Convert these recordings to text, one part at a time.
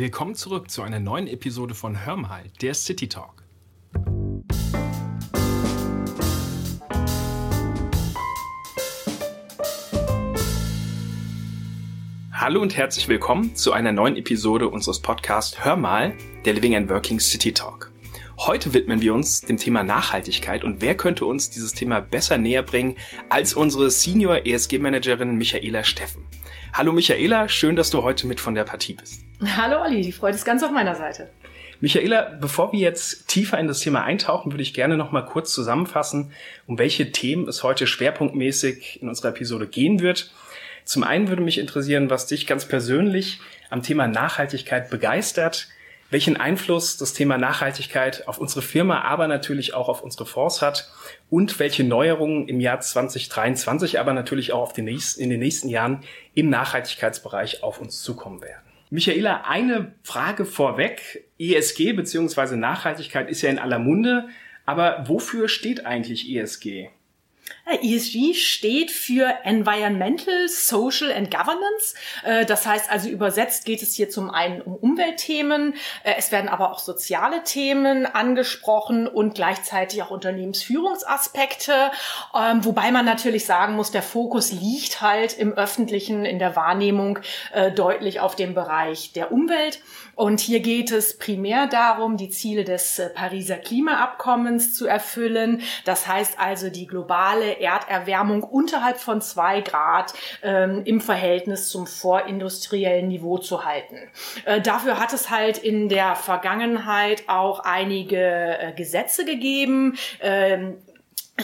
Willkommen zurück zu einer neuen Episode von Hör mal, der City Talk. Hallo und herzlich willkommen zu einer neuen Episode unseres Podcasts Hör mal, der Living and Working City Talk. Heute widmen wir uns dem Thema Nachhaltigkeit und wer könnte uns dieses Thema besser näher bringen als unsere Senior ESG Managerin Michaela Steffen. Hallo Michaela, schön, dass du heute mit von der Partie bist. Hallo Olli, die Freude ist ganz auf meiner Seite. Michaela, bevor wir jetzt tiefer in das Thema eintauchen, würde ich gerne noch mal kurz zusammenfassen, um welche Themen es heute schwerpunktmäßig in unserer Episode gehen wird. Zum einen würde mich interessieren, was dich ganz persönlich am Thema Nachhaltigkeit begeistert, welchen Einfluss das Thema Nachhaltigkeit auf unsere Firma, aber natürlich auch auf unsere Fonds hat und welche Neuerungen im Jahr 2023, aber natürlich auch auf den nächsten, in den nächsten Jahren im Nachhaltigkeitsbereich auf uns zukommen werden. Michaela, eine Frage vorweg. ESG bzw. Nachhaltigkeit ist ja in aller Munde, aber wofür steht eigentlich ESG? ESG steht für Environmental, Social and Governance. Äh, das heißt also übersetzt geht es hier zum einen um Umweltthemen, äh, es werden aber auch soziale Themen angesprochen und gleichzeitig auch Unternehmensführungsaspekte, ähm, wobei man natürlich sagen muss, der Fokus liegt halt im öffentlichen, in der Wahrnehmung äh, deutlich auf dem Bereich der Umwelt. Und hier geht es primär darum, die Ziele des Pariser Klimaabkommens zu erfüllen. Das heißt also die globale Erderwärmung unterhalb von zwei Grad ähm, im Verhältnis zum vorindustriellen Niveau zu halten. Äh, dafür hat es halt in der Vergangenheit auch einige äh, Gesetze gegeben. Ähm,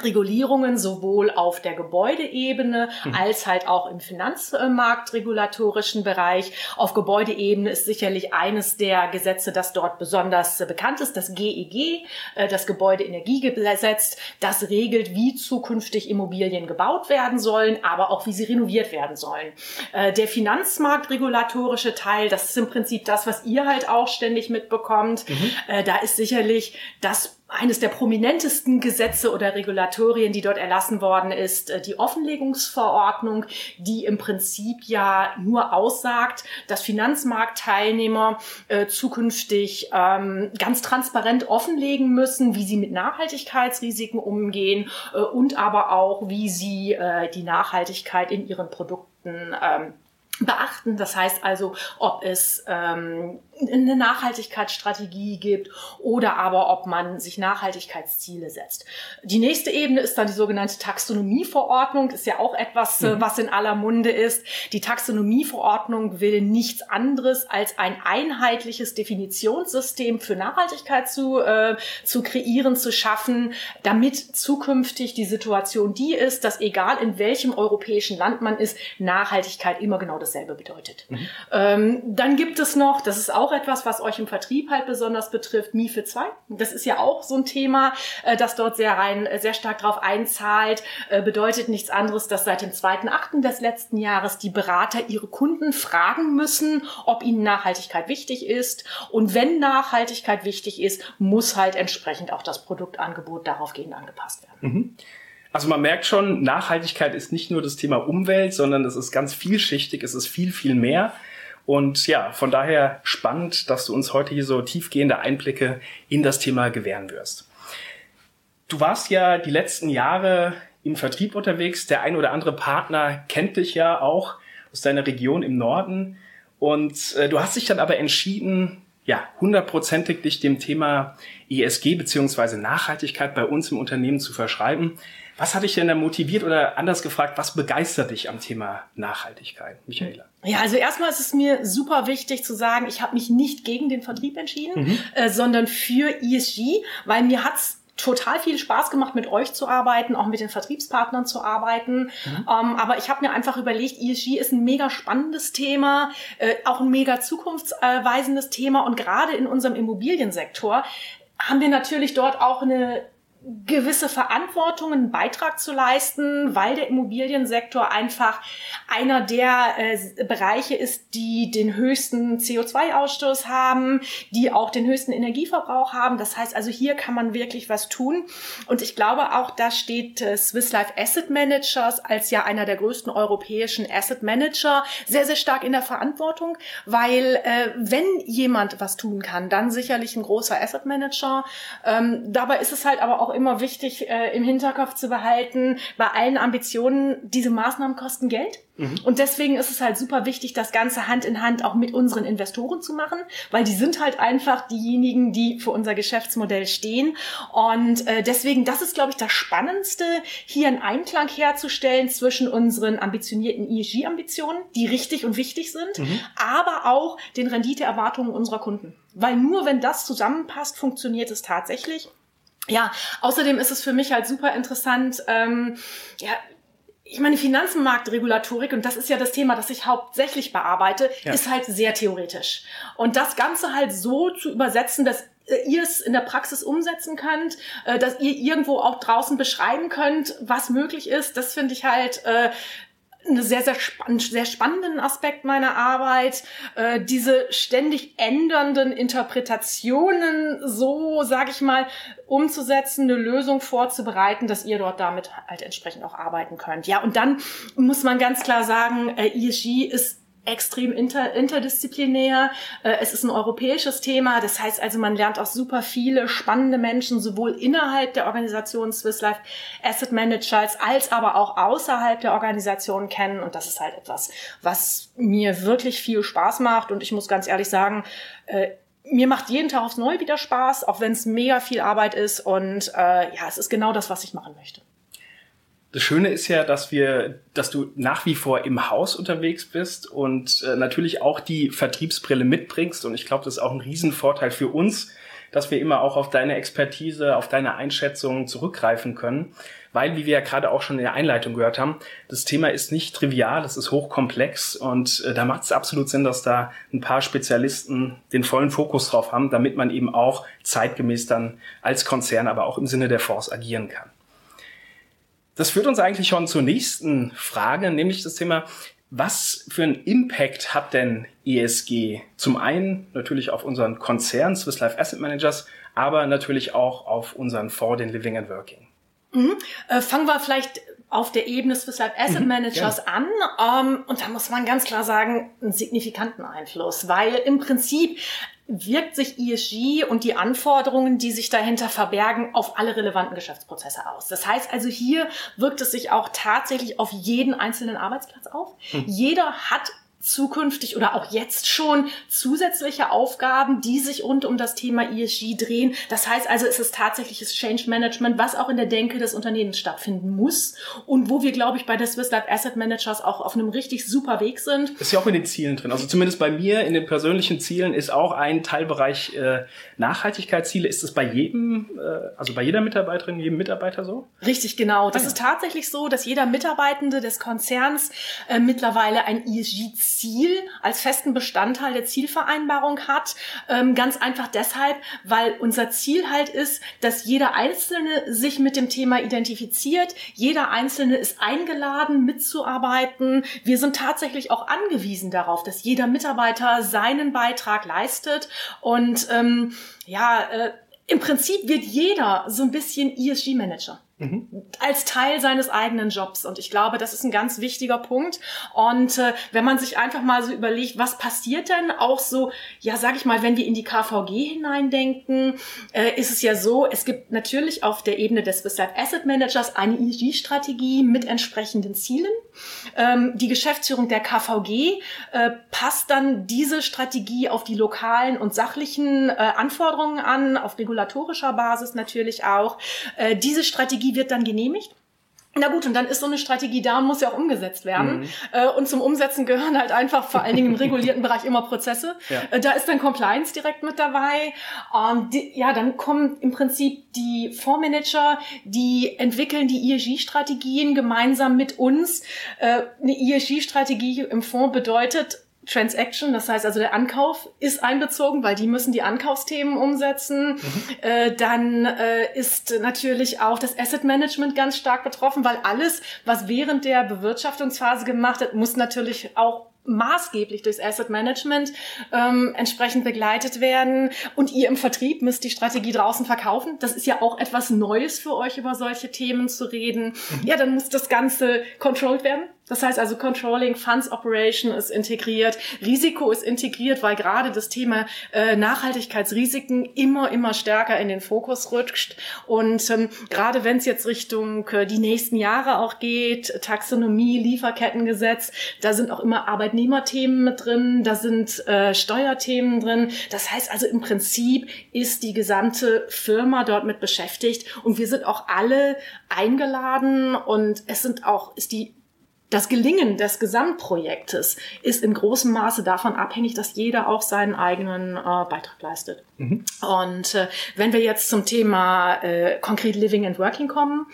Regulierungen sowohl auf der Gebäudeebene mhm. als halt auch im Finanzmarktregulatorischen Bereich. Auf Gebäudeebene ist sicherlich eines der Gesetze, das dort besonders bekannt ist, das GEG, äh, das Gebäudeenergiegesetz. Das regelt, wie zukünftig Immobilien gebaut werden sollen, aber auch wie sie renoviert werden sollen. Äh, der Finanzmarktregulatorische Teil, das ist im Prinzip das, was ihr halt auch ständig mitbekommt. Mhm. Äh, da ist sicherlich das eines der prominentesten Gesetze oder Regulatorien, die dort erlassen worden ist, äh, die Offenlegungsverordnung, die im Prinzip ja nur aussagt, dass Finanzmarktteilnehmer äh, zukünftig ähm, ganz transparent offenlegen müssen, wie sie mit Nachhaltigkeitsrisiken umgehen äh, und aber auch, wie sie die Nachhaltigkeit in ihren Produkten ähm, beachten. Das heißt also, ob es ähm, eine Nachhaltigkeitsstrategie gibt oder aber ob man sich Nachhaltigkeitsziele setzt. Die nächste Ebene ist dann die sogenannte Taxonomieverordnung. Ist ja auch etwas, äh, mhm. was in aller Munde ist. Die Taxonomieverordnung will nichts anderes als ein einheitliches Definitionssystem für Nachhaltigkeit zu, äh, zu kreieren, zu schaffen, damit zukünftig die Situation die ist, dass egal in welchem europäischen Land man ist, Nachhaltigkeit immer genau dasselbe bedeutet. Mhm. Ähm, dann gibt es noch, das ist auch etwas, was euch im Vertrieb halt besonders betrifft, MIFE 2. Das ist ja auch so ein Thema, äh, das dort sehr rein, äh, sehr stark drauf einzahlt, äh, bedeutet nichts anderes, dass seit dem 2.8. des letzten Jahres die Berater ihre Kunden fragen müssen, ob ihnen Nachhaltigkeit wichtig ist. Und wenn Nachhaltigkeit wichtig ist, muss halt entsprechend auch das Produktangebot daraufgehend angepasst werden. Mhm. Also man merkt schon, Nachhaltigkeit ist nicht nur das Thema Umwelt, sondern es ist ganz vielschichtig, es ist viel, viel mehr. Und ja, von daher spannend, dass du uns heute hier so tiefgehende Einblicke in das Thema gewähren wirst. Du warst ja die letzten Jahre im Vertrieb unterwegs. Der ein oder andere Partner kennt dich ja auch aus deiner Region im Norden. Und äh, du hast dich dann aber entschieden, ja, hundertprozentig dich dem Thema ESG beziehungsweise Nachhaltigkeit bei uns im Unternehmen zu verschreiben. Was hat dich denn da motiviert oder anders gefragt, was begeistert dich am Thema Nachhaltigkeit, Michaela? Ja, also erstmal ist es mir super wichtig zu sagen, ich habe mich nicht gegen den Vertrieb entschieden, mhm. äh, sondern für ESG, weil mir hat's total viel Spaß gemacht, mit euch zu arbeiten, auch mit den Vertriebspartnern zu arbeiten. Mhm. Ähm, aber ich habe mir einfach überlegt, ESG ist ein mega spannendes Thema, äh, auch ein mega zukunftsweisendes Thema. Und gerade in unserem Immobiliensektor haben wir natürlich dort auch eine gewisse Verantwortung, einen Beitrag zu leisten, weil der Immobiliensektor einfach einer der äh, Bereiche ist, die den höchsten CO2-Ausstoß haben, die auch den höchsten Energieverbrauch haben. Das heißt also, hier kann man wirklich was tun. Und ich glaube auch, da steht äh, Swiss Life Asset Managers als ja einer der größten europäischen Asset Manager sehr, sehr stark in der Verantwortung, weil äh, wenn jemand was tun kann, dann sicherlich ein großer Asset Manager. Ähm, dabei ist es halt aber auch immer wichtig, äh, im Hinterkopf zu behalten, bei allen Ambitionen, diese Maßnahmen kosten Geld. Mhm. Und deswegen ist es halt super wichtig, das Ganze Hand in Hand auch mit unseren Investoren zu machen, weil die sind halt einfach diejenigen, die für unser Geschäftsmodell stehen. Und äh, deswegen, das ist, glaube ich, das Spannendste, hier einen Einklang herzustellen zwischen unseren ambitionierten ESG-Ambitionen, die richtig und wichtig sind, mhm. aber auch den Renditeerwartungen unserer Kunden. Weil nur wenn das zusammenpasst, funktioniert es tatsächlich. Ja, außerdem ist es für mich halt super interessant, ähm, ja, ich meine, Finanzenmarktregulatorik, und das ist ja das Thema, das ich hauptsächlich bearbeite, ja. ist halt sehr theoretisch. Und das Ganze halt so zu übersetzen, dass äh, ihr es in der Praxis umsetzen könnt, äh, dass ihr irgendwo auch draußen beschreiben könnt, was möglich ist, das finde ich halt äh, einen sehr, sehr, spann sehr spannenden Aspekt meiner Arbeit, äh, diese ständig ändernden Interpretationen so, sage ich mal, umzusetzen, eine Lösung vorzubereiten, dass ihr dort damit halt entsprechend auch arbeiten könnt. Ja, und dann muss man ganz klar sagen, äh, ESG ist extrem inter, interdisziplinär. Äh, es ist ein europäisches Thema. Das heißt also, man lernt auch super viele spannende Menschen sowohl innerhalb der Organisation Swiss Life Asset Managers als aber auch außerhalb der Organisation kennen. Und das ist halt etwas, was mir wirklich viel Spaß macht. Und ich muss ganz ehrlich sagen, äh, mir macht jeden Tag aufs Neue wieder Spaß, auch wenn es mega viel Arbeit ist. Und äh, ja, es ist genau das, was ich machen möchte. Das Schöne ist ja, dass wir, dass du nach wie vor im Haus unterwegs bist und äh, natürlich auch die Vertriebsbrille mitbringst. Und ich glaube, das ist auch ein Riesenvorteil für uns, dass wir immer auch auf deine Expertise, auf deine Einschätzungen zurückgreifen können. Weil, wie wir ja gerade auch schon in der Einleitung gehört haben, das Thema ist nicht trivial, es ist hochkomplex und äh, da macht es absolut Sinn, dass da ein paar Spezialisten den vollen Fokus drauf haben, damit man eben auch zeitgemäß dann als Konzern, aber auch im Sinne der Force agieren kann. Das führt uns eigentlich schon zur nächsten Frage, nämlich das Thema, was für einen Impact hat denn ESG? Zum einen natürlich auf unseren Konzern Swiss Life Asset Managers, aber natürlich auch auf unseren Fonds, den Living and Working. Mhm. Äh, fangen wir vielleicht auf der Ebene Swiss Life Asset mhm, Managers ja. an. Ähm, und da muss man ganz klar sagen, einen signifikanten Einfluss, weil im Prinzip wirkt sich ESG und die Anforderungen, die sich dahinter verbergen, auf alle relevanten Geschäftsprozesse aus. Das heißt also, hier wirkt es sich auch tatsächlich auf jeden einzelnen Arbeitsplatz auf. Hm. Jeder hat zukünftig oder auch jetzt schon zusätzliche Aufgaben, die sich rund um das Thema ESG drehen. Das heißt also, es ist tatsächliches Change Management, was auch in der Denke des Unternehmens stattfinden muss und wo wir, glaube ich, bei der Swiss Life Asset Managers auch auf einem richtig super Weg sind. Ist ja auch in den Zielen drin. Also zumindest bei mir in den persönlichen Zielen ist auch ein Teilbereich äh, Nachhaltigkeitsziele. Ist es bei jedem, äh, also bei jeder Mitarbeiterin, jedem Mitarbeiter so? Richtig, genau. Das ah, ja. ist tatsächlich so, dass jeder Mitarbeitende des Konzerns äh, mittlerweile ein ESG Ziel als festen Bestandteil der Zielvereinbarung hat. Ähm, ganz einfach deshalb, weil unser Ziel halt ist, dass jeder Einzelne sich mit dem Thema identifiziert. Jeder Einzelne ist eingeladen, mitzuarbeiten. Wir sind tatsächlich auch angewiesen darauf, dass jeder Mitarbeiter seinen Beitrag leistet. Und ähm, ja, äh, im Prinzip wird jeder so ein bisschen ESG-Manager. Mhm. als Teil seines eigenen Jobs. Und ich glaube, das ist ein ganz wichtiger Punkt. Und äh, wenn man sich einfach mal so überlegt, was passiert denn auch so, ja, sag ich mal, wenn wir in die KVG hineindenken, äh, ist es ja so, es gibt natürlich auf der Ebene des Life Asset Managers eine ESG-Strategie mit entsprechenden Zielen. Ähm, die Geschäftsführung der KVG äh, passt dann diese Strategie auf die lokalen und sachlichen äh, Anforderungen an, auf regulatorischer Basis natürlich auch. Äh, diese Strategie Strategie wird dann genehmigt. Na gut, und dann ist so eine Strategie da und muss ja auch umgesetzt werden. Mhm. Äh, und zum Umsetzen gehören halt einfach vor allen Dingen im regulierten Bereich immer Prozesse. Ja. Äh, da ist dann Compliance direkt mit dabei. Und die, ja, dann kommen im Prinzip die Fondsmanager, die entwickeln die ESG-Strategien gemeinsam mit uns. Äh, eine ESG-Strategie im Fonds bedeutet, Transaction, das heißt also der Ankauf ist einbezogen, weil die müssen die Ankaufsthemen umsetzen. Mhm. Äh, dann äh, ist natürlich auch das Asset Management ganz stark betroffen, weil alles, was während der Bewirtschaftungsphase gemacht wird, muss natürlich auch maßgeblich durchs Asset Management ähm, entsprechend begleitet werden. Und ihr im Vertrieb müsst die Strategie draußen verkaufen. Das ist ja auch etwas Neues für euch, über solche Themen zu reden. Mhm. Ja, dann muss das Ganze controlled werden. Das heißt also Controlling, Funds Operation ist integriert, Risiko ist integriert, weil gerade das Thema äh, Nachhaltigkeitsrisiken immer, immer stärker in den Fokus rückt. Und ähm, gerade wenn es jetzt Richtung äh, die nächsten Jahre auch geht, Taxonomie, Lieferkettengesetz, da sind auch immer Arbeitnehmerthemen mit drin, da sind äh, Steuerthemen drin. Das heißt also im Prinzip ist die gesamte Firma dort mit beschäftigt und wir sind auch alle eingeladen und es sind auch, ist die das Gelingen des Gesamtprojektes ist in großem Maße davon abhängig, dass jeder auch seinen eigenen äh, Beitrag leistet. Mhm. Und äh, wenn wir jetzt zum Thema äh, konkret Living and Working kommen,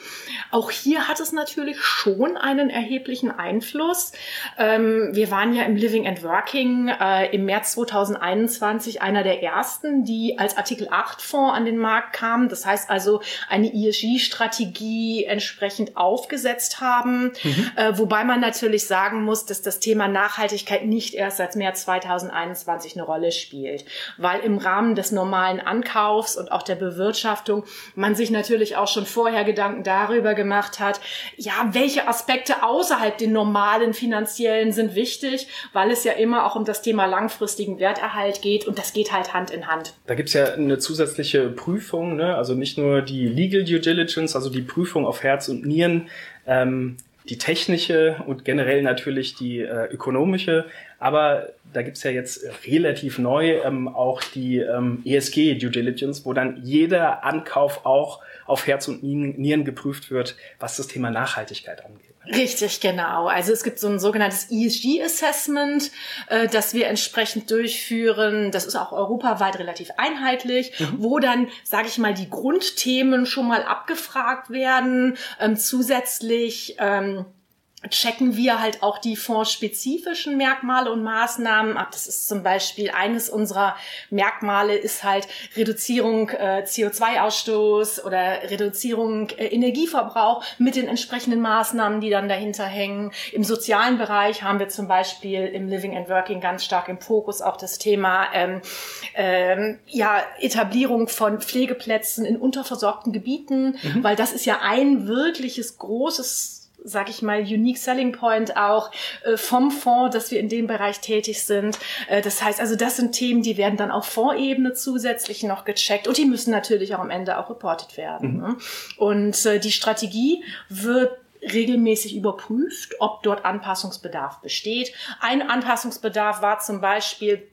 auch hier hat es natürlich schon einen erheblichen Einfluss. Ähm, wir waren ja im Living and Working äh, im März 2021 einer der ersten, die als Artikel 8 Fonds an den Markt kamen. Das heißt also eine ESG-Strategie entsprechend aufgesetzt haben, mhm. äh, Wobei man natürlich sagen muss, dass das Thema Nachhaltigkeit nicht erst seit März 2021 eine Rolle spielt, weil im Rahmen des normalen Ankaufs und auch der Bewirtschaftung man sich natürlich auch schon vorher Gedanken darüber gemacht hat, ja, welche Aspekte außerhalb den normalen finanziellen sind wichtig, weil es ja immer auch um das Thema langfristigen Werterhalt geht und das geht halt Hand in Hand. Da gibt's ja eine zusätzliche Prüfung, ne? also nicht nur die Legal Due Diligence, also die Prüfung auf Herz und Nieren, ähm, die technische und generell natürlich die äh, ökonomische. Aber da gibt's ja jetzt relativ neu ähm, auch die ähm, ESG Due Diligence, wo dann jeder Ankauf auch auf Herz und Nieren geprüft wird, was das Thema Nachhaltigkeit angeht. Richtig, genau. Also es gibt so ein sogenanntes ESG-Assessment, äh, das wir entsprechend durchführen. Das ist auch europaweit relativ einheitlich, mhm. wo dann, sage ich mal, die Grundthemen schon mal abgefragt werden. Ähm, zusätzlich ähm, checken wir halt auch die fondsspezifischen Merkmale und Maßnahmen ab. Das ist zum Beispiel eines unserer Merkmale ist halt Reduzierung äh, CO2-Ausstoß oder Reduzierung äh, Energieverbrauch mit den entsprechenden Maßnahmen, die dann dahinter hängen. Im sozialen Bereich haben wir zum Beispiel im Living and Working ganz stark im Fokus auch das Thema ähm, ähm, ja, Etablierung von Pflegeplätzen in unterversorgten Gebieten, mhm. weil das ist ja ein wirkliches großes sag ich mal, Unique Selling Point auch äh, vom Fonds, dass wir in dem Bereich tätig sind. Äh, das heißt also, das sind Themen, die werden dann auf Fondsebene zusätzlich noch gecheckt und die müssen natürlich auch am Ende auch reported werden. Mhm. Ne? Und äh, die Strategie wird regelmäßig überprüft, ob dort Anpassungsbedarf besteht. Ein Anpassungsbedarf war zum Beispiel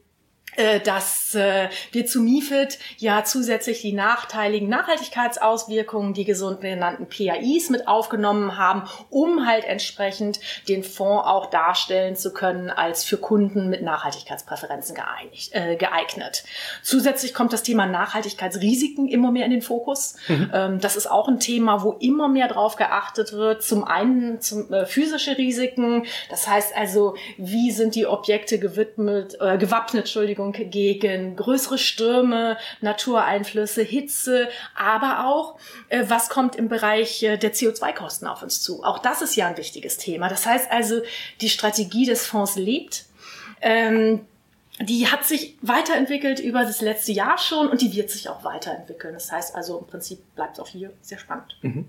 dass äh, wir zu MIFID ja zusätzlich die nachteiligen Nachhaltigkeitsauswirkungen, die gesunden genannten PAIs mit aufgenommen haben, um halt entsprechend den Fonds auch darstellen zu können als für Kunden mit Nachhaltigkeitspräferenzen geeinigt, äh, geeignet. Zusätzlich kommt das Thema Nachhaltigkeitsrisiken immer mehr in den Fokus. Mhm. Ähm, das ist auch ein Thema, wo immer mehr drauf geachtet wird. Zum einen zum, äh, physische Risiken, das heißt also, wie sind die Objekte gewidmet, äh, gewappnet, Entschuldigung, Verteidigung gegen größere Stürme, Natureinflüsse, Hitze, aber auch, äh, was kommt im Bereich äh, der CO2-Kosten auf uns zu. Auch das ist ja ein wichtiges Thema. Das heißt also, die Strategie des Fonds lebt. Ähm, die hat sich weiterentwickelt über das letzte Jahr schon und die wird sich auch weiterentwickeln. Das heißt also, im Prinzip bleibt es auch hier sehr spannend. Mhm.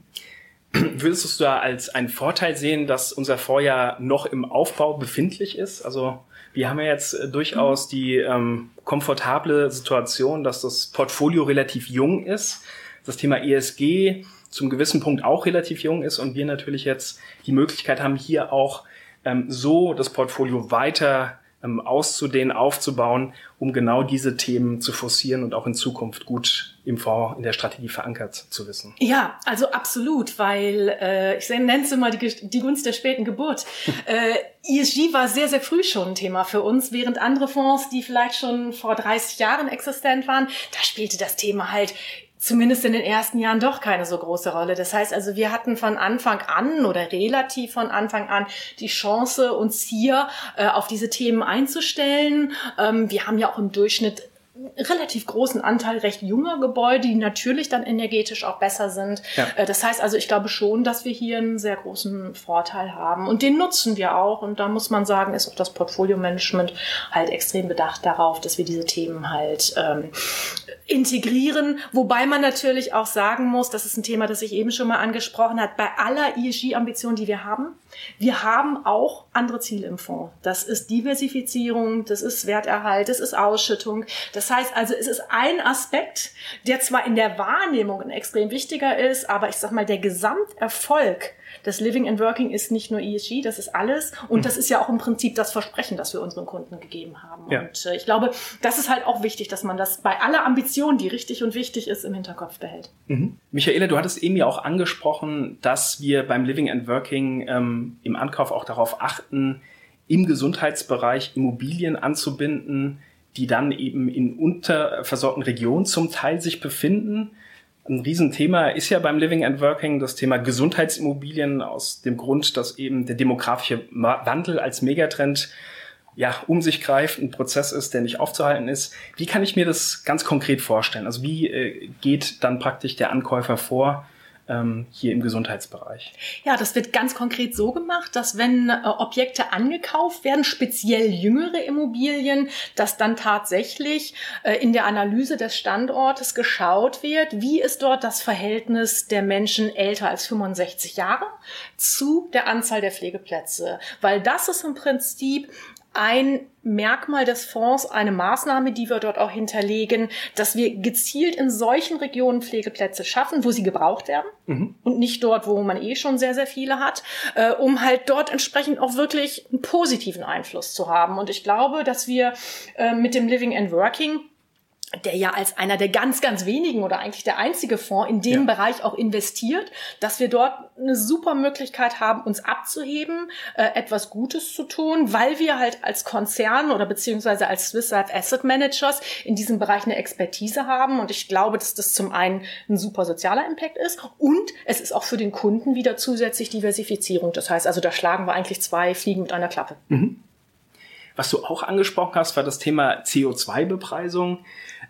Würdest du da als einen Vorteil sehen, dass unser Vorjahr noch im Aufbau befindlich ist? Also wir haben ja jetzt äh, durchaus die ähm, komfortable Situation, dass das Portfolio relativ jung ist, das Thema ESG zum gewissen Punkt auch relativ jung ist und wir natürlich jetzt die Möglichkeit haben, hier auch ähm, so das Portfolio weiter ähm, auszudehnen, aufzubauen, um genau diese Themen zu forcieren und auch in Zukunft gut im Fonds, in der Strategie verankert zu wissen. Ja, also absolut, weil äh, ich nenne es immer die, die Gunst der späten Geburt. äh, ESG war sehr, sehr früh schon ein Thema für uns, während andere Fonds, die vielleicht schon vor 30 Jahren existent waren, da spielte das Thema halt zumindest in den ersten Jahren doch keine so große Rolle. Das heißt also, wir hatten von Anfang an oder relativ von Anfang an die Chance, uns hier äh, auf diese Themen einzustellen. Ähm, wir haben ja auch im Durchschnitt relativ großen Anteil recht junger Gebäude, die natürlich dann energetisch auch besser sind. Ja. Äh, das heißt also, ich glaube schon, dass wir hier einen sehr großen Vorteil haben. Und den nutzen wir auch. Und da muss man sagen, ist auch das Portfolio-Management halt extrem bedacht darauf, dass wir diese Themen halt ähm, integrieren. Wobei man natürlich auch sagen muss, das ist ein Thema, das ich eben schon mal angesprochen habe, bei aller ESG-Ambition, die wir haben, wir haben auch andere Ziele im Fonds. Das ist Diversifizierung, das ist Werterhalt, das ist Ausschüttung. Das heißt also, es ist ein Aspekt, der zwar in der Wahrnehmung ein extrem wichtiger ist, aber ich sag mal, der Gesamterfolg das Living and Working ist nicht nur ESG, das ist alles. Und mhm. das ist ja auch im Prinzip das Versprechen, das wir unseren Kunden gegeben haben. Ja. Und äh, ich glaube, das ist halt auch wichtig, dass man das bei aller Ambition, die richtig und wichtig ist, im Hinterkopf behält. Mhm. Michaela, du hattest eben ja auch angesprochen, dass wir beim Living and Working ähm, im Ankauf auch darauf achten, im Gesundheitsbereich Immobilien anzubinden, die dann eben in unterversorgten Regionen zum Teil sich befinden ein Riesenthema ist ja beim Living and Working das Thema Gesundheitsimmobilien aus dem Grund, dass eben der demografische Wandel als Megatrend ja, um sich greift, ein Prozess ist, der nicht aufzuhalten ist. Wie kann ich mir das ganz konkret vorstellen? Also wie äh, geht dann praktisch der Ankäufer vor, ähm, hier im Gesundheitsbereich? Ja, das wird ganz konkret so gemacht, dass wenn äh, Objekte angekauft werden, speziell jüngere Immobilien, dass dann tatsächlich äh, in der Analyse des Standortes geschaut wird, wie ist dort das Verhältnis der Menschen älter als 65 Jahre zu der Anzahl der Pflegeplätze. Weil das ist im Prinzip ein Merkmal des Fonds, eine Maßnahme, die wir dort auch hinterlegen, dass wir gezielt in solchen Regionen Pflegeplätze schaffen, wo sie gebraucht werden mhm. und nicht dort, wo man eh schon sehr, sehr viele hat, äh, um halt dort entsprechend auch wirklich einen positiven Einfluss zu haben. Und ich glaube, dass wir äh, mit dem Living and Working der ja als einer der ganz, ganz wenigen oder eigentlich der einzige Fonds in dem ja. Bereich auch investiert, dass wir dort eine super Möglichkeit haben, uns abzuheben, äh, etwas Gutes zu tun, weil wir halt als Konzern oder beziehungsweise als Swiss Life Asset Managers in diesem Bereich eine Expertise haben. Und ich glaube, dass das zum einen ein super sozialer Impact ist und es ist auch für den Kunden wieder zusätzlich Diversifizierung. Das heißt also, da schlagen wir eigentlich zwei Fliegen mit einer Klappe. Mhm. Was du auch angesprochen hast, war das Thema CO2-Bepreisung.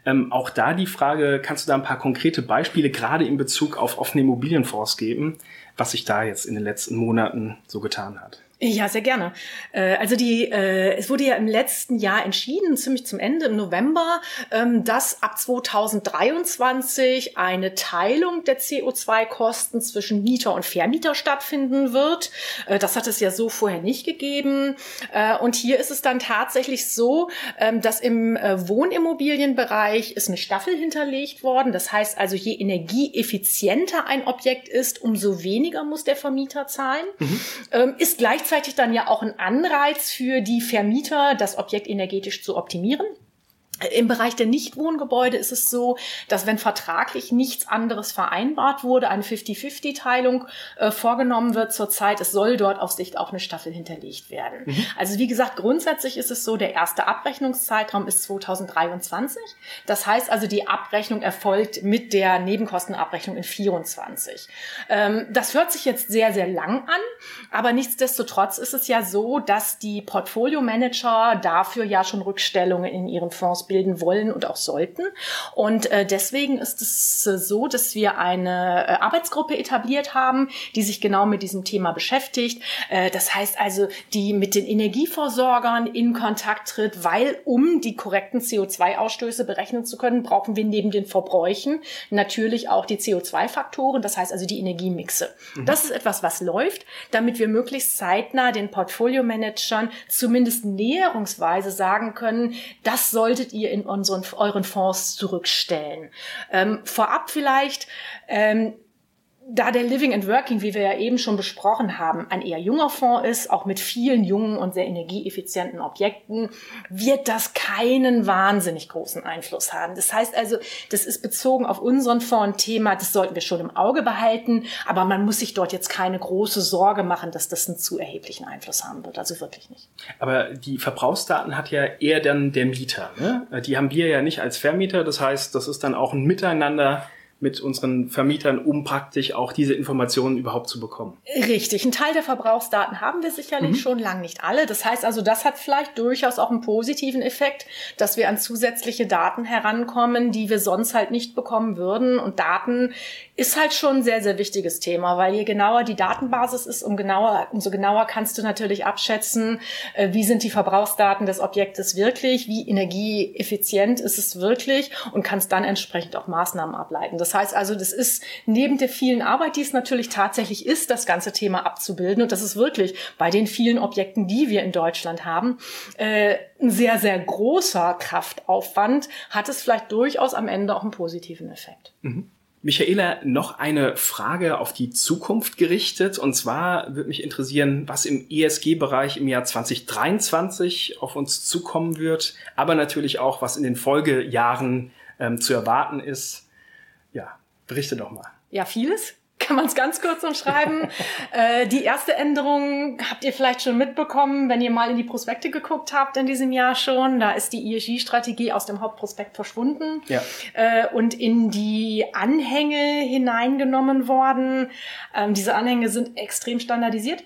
Ähm, auch da die Frage, kannst du da ein paar konkrete Beispiele gerade in Bezug auf offene Immobilienfonds geben, was sich da jetzt in den letzten Monaten so getan hat? Ja, sehr gerne. Äh, also die, äh, es wurde ja im letzten Jahr entschieden, ziemlich zum Ende im November, ähm, dass ab 2023 eine Teilung der CO2-Kosten zwischen Mieter und Vermieter stattfinden wird. Äh, das hat es ja so vorher nicht gegeben. Und hier ist es dann tatsächlich so, ähm, dass im Wohnimmobilienbereich ist eine Staffel hinterlegt worden. Das heißt also, je energieeffizienter ein Objekt ist, umso weniger muss der Vermieter zahlen. Mhm. Ähm, ist gleichzeitig gleichzeitig dann ja auch ein Anreiz für die Vermieter, das Objekt energetisch zu optimieren. Im Bereich der Nichtwohngebäude ist es so, dass wenn vertraglich nichts anderes vereinbart wurde, eine 50-50-Teilung äh, vorgenommen wird zurzeit, es soll dort auf Sicht auch eine Staffel hinterlegt werden. Mhm. Also wie gesagt, grundsätzlich ist es so, der erste Abrechnungszeitraum ist 2023. Das heißt also, die Abrechnung erfolgt mit der Nebenkostenabrechnung in 24. Ähm, das hört sich jetzt sehr, sehr lang an, aber nichtsdestotrotz ist es ja so, dass die Portfolio-Manager dafür ja schon Rückstellungen in ihren Fonds bilden wollen und auch sollten. Und äh, deswegen ist es äh, so, dass wir eine äh, Arbeitsgruppe etabliert haben, die sich genau mit diesem Thema beschäftigt. Äh, das heißt also, die mit den Energieversorgern in Kontakt tritt, weil um die korrekten CO2-Ausstöße berechnen zu können, brauchen wir neben den Verbräuchen natürlich auch die CO2-Faktoren, das heißt also die Energiemixe. Mhm. Das ist etwas, was läuft, damit wir möglichst zeitnah den Portfolio-Managern zumindest näherungsweise sagen können, das solltet ihr in unseren, euren Fonds zurückstellen. Ähm, vorab vielleicht, ähm, da der Living and Working, wie wir ja eben schon besprochen haben, ein eher junger Fonds ist, auch mit vielen jungen und sehr energieeffizienten Objekten, wird das keinen wahnsinnig großen Einfluss haben. Das heißt also, das ist bezogen auf unseren Fonds ein Thema, das sollten wir schon im Auge behalten, aber man muss sich dort jetzt keine große Sorge machen, dass das einen zu erheblichen Einfluss haben wird. Also wirklich nicht. Aber die Verbrauchsdaten hat ja eher dann der Mieter. Ne? Die haben wir ja nicht als Vermieter. Das heißt, das ist dann auch ein Miteinander mit unseren Vermietern, um praktisch auch diese Informationen überhaupt zu bekommen. Richtig. Ein Teil der Verbrauchsdaten haben wir sicherlich mhm. schon, lang nicht alle. Das heißt also, das hat vielleicht durchaus auch einen positiven Effekt, dass wir an zusätzliche Daten herankommen, die wir sonst halt nicht bekommen würden. Und Daten ist halt schon ein sehr, sehr wichtiges Thema, weil je genauer die Datenbasis ist, um genauer, umso genauer kannst du natürlich abschätzen, äh, wie sind die Verbrauchsdaten des Objektes wirklich, wie energieeffizient ist es wirklich und kannst dann entsprechend auch Maßnahmen ableiten. Das heißt also, das ist neben der vielen Arbeit, die es natürlich tatsächlich ist, das ganze Thema abzubilden und das ist wirklich bei den vielen Objekten, die wir in Deutschland haben, äh, ein sehr, sehr großer Kraftaufwand, hat es vielleicht durchaus am Ende auch einen positiven Effekt. Mhm. Michaela, noch eine Frage auf die Zukunft gerichtet. Und zwar würde mich interessieren, was im ESG-Bereich im Jahr 2023 auf uns zukommen wird, aber natürlich auch, was in den Folgejahren ähm, zu erwarten ist. Ja, berichte doch mal. Ja, vieles kann man es ganz kurz umschreiben. äh, die erste Änderung habt ihr vielleicht schon mitbekommen, wenn ihr mal in die Prospekte geguckt habt in diesem Jahr schon. Da ist die ESG-Strategie aus dem Hauptprospekt verschwunden ja. äh, und in die Anhänge hineingenommen worden. Ähm, diese Anhänge sind extrem standardisiert.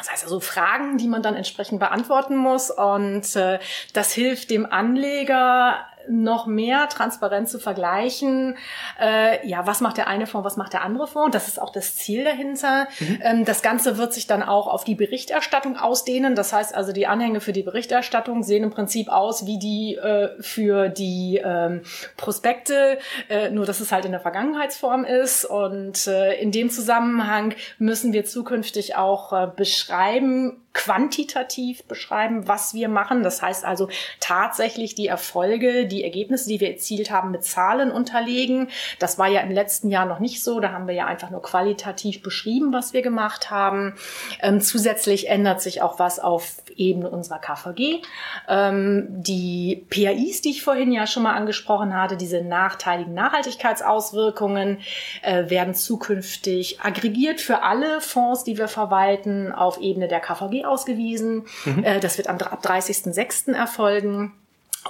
Das heißt also Fragen, die man dann entsprechend beantworten muss. Und äh, das hilft dem Anleger noch mehr transparent zu vergleichen, äh, ja, was macht der eine Fonds, was macht der andere Fonds. Das ist auch das Ziel dahinter. Mhm. Ähm, das Ganze wird sich dann auch auf die Berichterstattung ausdehnen. Das heißt also, die Anhänge für die Berichterstattung sehen im Prinzip aus wie die äh, für die ähm, Prospekte, äh, nur dass es halt in der Vergangenheitsform ist. Und äh, in dem Zusammenhang müssen wir zukünftig auch äh, beschreiben, quantitativ beschreiben, was wir machen. Das heißt also tatsächlich die Erfolge, die Ergebnisse, die wir erzielt haben, mit Zahlen unterlegen. Das war ja im letzten Jahr noch nicht so. Da haben wir ja einfach nur qualitativ beschrieben, was wir gemacht haben. Ähm, zusätzlich ändert sich auch was auf Ebene unserer KVG. Ähm, die PAIs, die ich vorhin ja schon mal angesprochen hatte, diese nachteiligen Nachhaltigkeitsauswirkungen, äh, werden zukünftig aggregiert für alle Fonds, die wir verwalten, auf Ebene der KVG ausgewiesen. Mhm. Äh, das wird am, ab 30.06. erfolgen.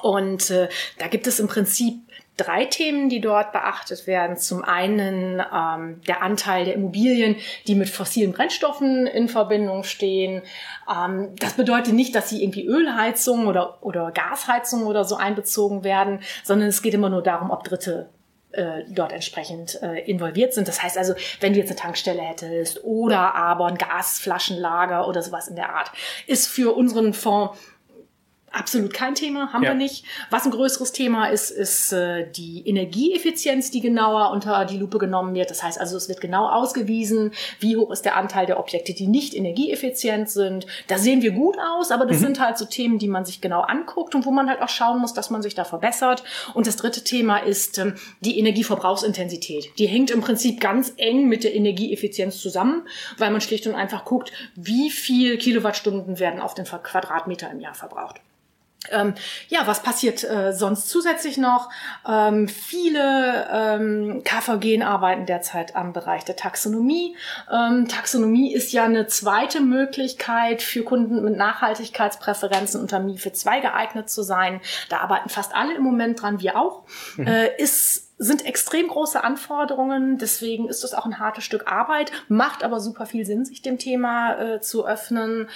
Und äh, da gibt es im Prinzip drei Themen, die dort beachtet werden. Zum einen ähm, der Anteil der Immobilien, die mit fossilen Brennstoffen in Verbindung stehen. Ähm, das bedeutet nicht, dass sie irgendwie Ölheizung oder, oder Gasheizung oder so einbezogen werden, sondern es geht immer nur darum, ob Dritte äh, dort entsprechend äh, involviert sind. Das heißt also, wenn du jetzt eine Tankstelle hättest oder aber ein Gasflaschenlager oder sowas in der Art, ist für unseren Fonds Absolut kein Thema, haben ja. wir nicht. Was ein größeres Thema ist, ist äh, die Energieeffizienz, die genauer unter die Lupe genommen wird. Das heißt also, es wird genau ausgewiesen, wie hoch ist der Anteil der Objekte, die nicht energieeffizient sind. Da sehen wir gut aus, aber das mhm. sind halt so Themen, die man sich genau anguckt und wo man halt auch schauen muss, dass man sich da verbessert. Und das dritte Thema ist ähm, die Energieverbrauchsintensität. Die hängt im Prinzip ganz eng mit der Energieeffizienz zusammen, weil man schlicht und einfach guckt, wie viel Kilowattstunden werden auf den Quadratmeter im Jahr verbraucht. Ähm, ja, was passiert äh, sonst zusätzlich noch? Ähm, viele ähm, KVG arbeiten derzeit am Bereich der Taxonomie. Ähm, Taxonomie ist ja eine zweite Möglichkeit für Kunden mit Nachhaltigkeitspräferenzen unter MIFID 2 geeignet zu sein. Da arbeiten fast alle im Moment dran, wir auch. Mhm. Äh, ist sind extrem große Anforderungen, deswegen ist das auch ein hartes Stück Arbeit, macht aber super viel Sinn, sich dem Thema äh, zu öffnen.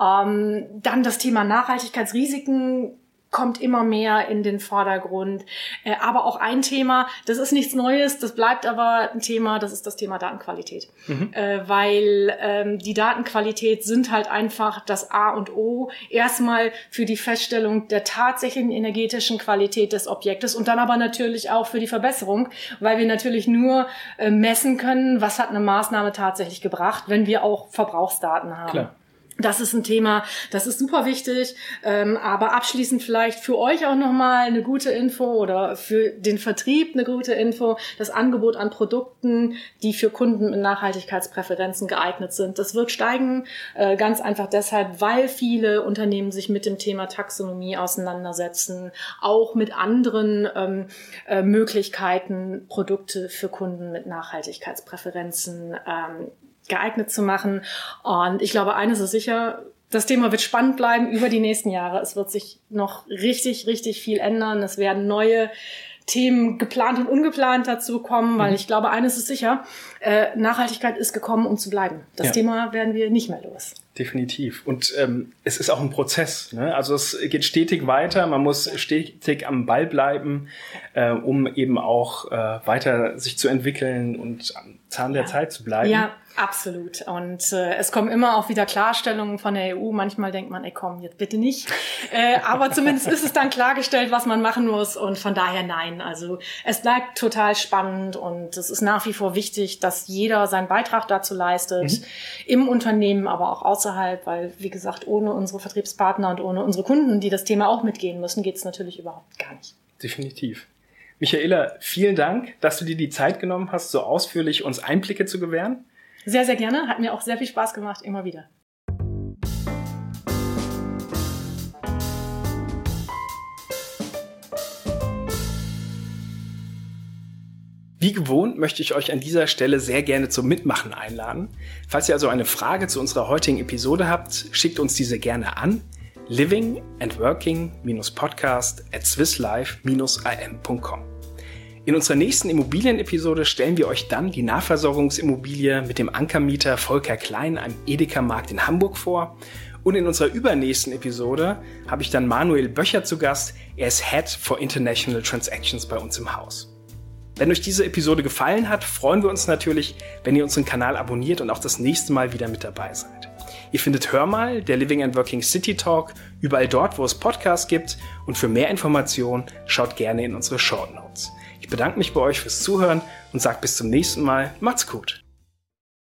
Ähm, dann das Thema Nachhaltigkeitsrisiken kommt immer mehr in den Vordergrund. Äh, aber auch ein Thema, das ist nichts Neues, das bleibt aber ein Thema, das ist das Thema Datenqualität. Mhm. Äh, weil ähm, die Datenqualität sind halt einfach das A und O. Erstmal für die Feststellung der tatsächlichen energetischen Qualität des Objektes und dann aber natürlich auch für die Verbesserung, weil wir natürlich nur äh, messen können, was hat eine Maßnahme tatsächlich gebracht, wenn wir auch Verbrauchsdaten haben. Klar. Das ist ein Thema, das ist super wichtig. Ähm, aber abschließend vielleicht für euch auch nochmal eine gute Info oder für den Vertrieb eine gute Info. Das Angebot an Produkten, die für Kunden mit Nachhaltigkeitspräferenzen geeignet sind, das wird steigen. Äh, ganz einfach deshalb, weil viele Unternehmen sich mit dem Thema Taxonomie auseinandersetzen, auch mit anderen ähm, äh, Möglichkeiten, Produkte für Kunden mit Nachhaltigkeitspräferenzen ähm, geeignet zu machen. Und ich glaube, eines ist sicher, das Thema wird spannend bleiben über die nächsten Jahre. Es wird sich noch richtig, richtig viel ändern. Es werden neue Themen geplant und ungeplant dazu kommen, weil mhm. ich glaube, eines ist sicher, äh, Nachhaltigkeit ist gekommen, um zu bleiben. Das ja. Thema werden wir nicht mehr los. Definitiv. Und ähm, es ist auch ein Prozess. Ne? Also es geht stetig weiter. Man muss stetig am Ball bleiben, äh, um eben auch äh, weiter sich zu entwickeln und Zahn der ja. Zeit zu bleiben. Ja, Absolut. Und äh, es kommen immer auch wieder Klarstellungen von der EU. Manchmal denkt man, ey komm, jetzt bitte nicht. Äh, aber zumindest ist es dann klargestellt, was man machen muss. Und von daher nein. Also es bleibt total spannend und es ist nach wie vor wichtig, dass jeder seinen Beitrag dazu leistet. Mhm. Im Unternehmen, aber auch außerhalb, weil, wie gesagt, ohne unsere Vertriebspartner und ohne unsere Kunden, die das Thema auch mitgehen müssen, geht es natürlich überhaupt gar nicht. Definitiv. Michaela, vielen Dank, dass du dir die Zeit genommen hast, so ausführlich uns Einblicke zu gewähren. Sehr, sehr gerne. Hat mir auch sehr viel Spaß gemacht, immer wieder. Wie gewohnt möchte ich euch an dieser Stelle sehr gerne zum Mitmachen einladen. Falls ihr also eine Frage zu unserer heutigen Episode habt, schickt uns diese gerne an living and working-podcast at swisslife-im.com. In unserer nächsten Immobilienepisode stellen wir euch dann die Nahversorgungsimmobilie mit dem Ankermieter Volker Klein am Edeka-Markt in Hamburg vor. Und in unserer übernächsten Episode habe ich dann Manuel Böcher zu Gast. Er ist Head for International Transactions bei uns im Haus. Wenn euch diese Episode gefallen hat, freuen wir uns natürlich, wenn ihr unseren Kanal abonniert und auch das nächste Mal wieder mit dabei seid. Ihr findet Hör mal, der Living and Working City Talk, überall dort, wo es Podcasts gibt. Und für mehr Informationen schaut gerne in unsere Short Notes. Ich bedanke mich bei euch fürs Zuhören und sage bis zum nächsten Mal. Macht's gut.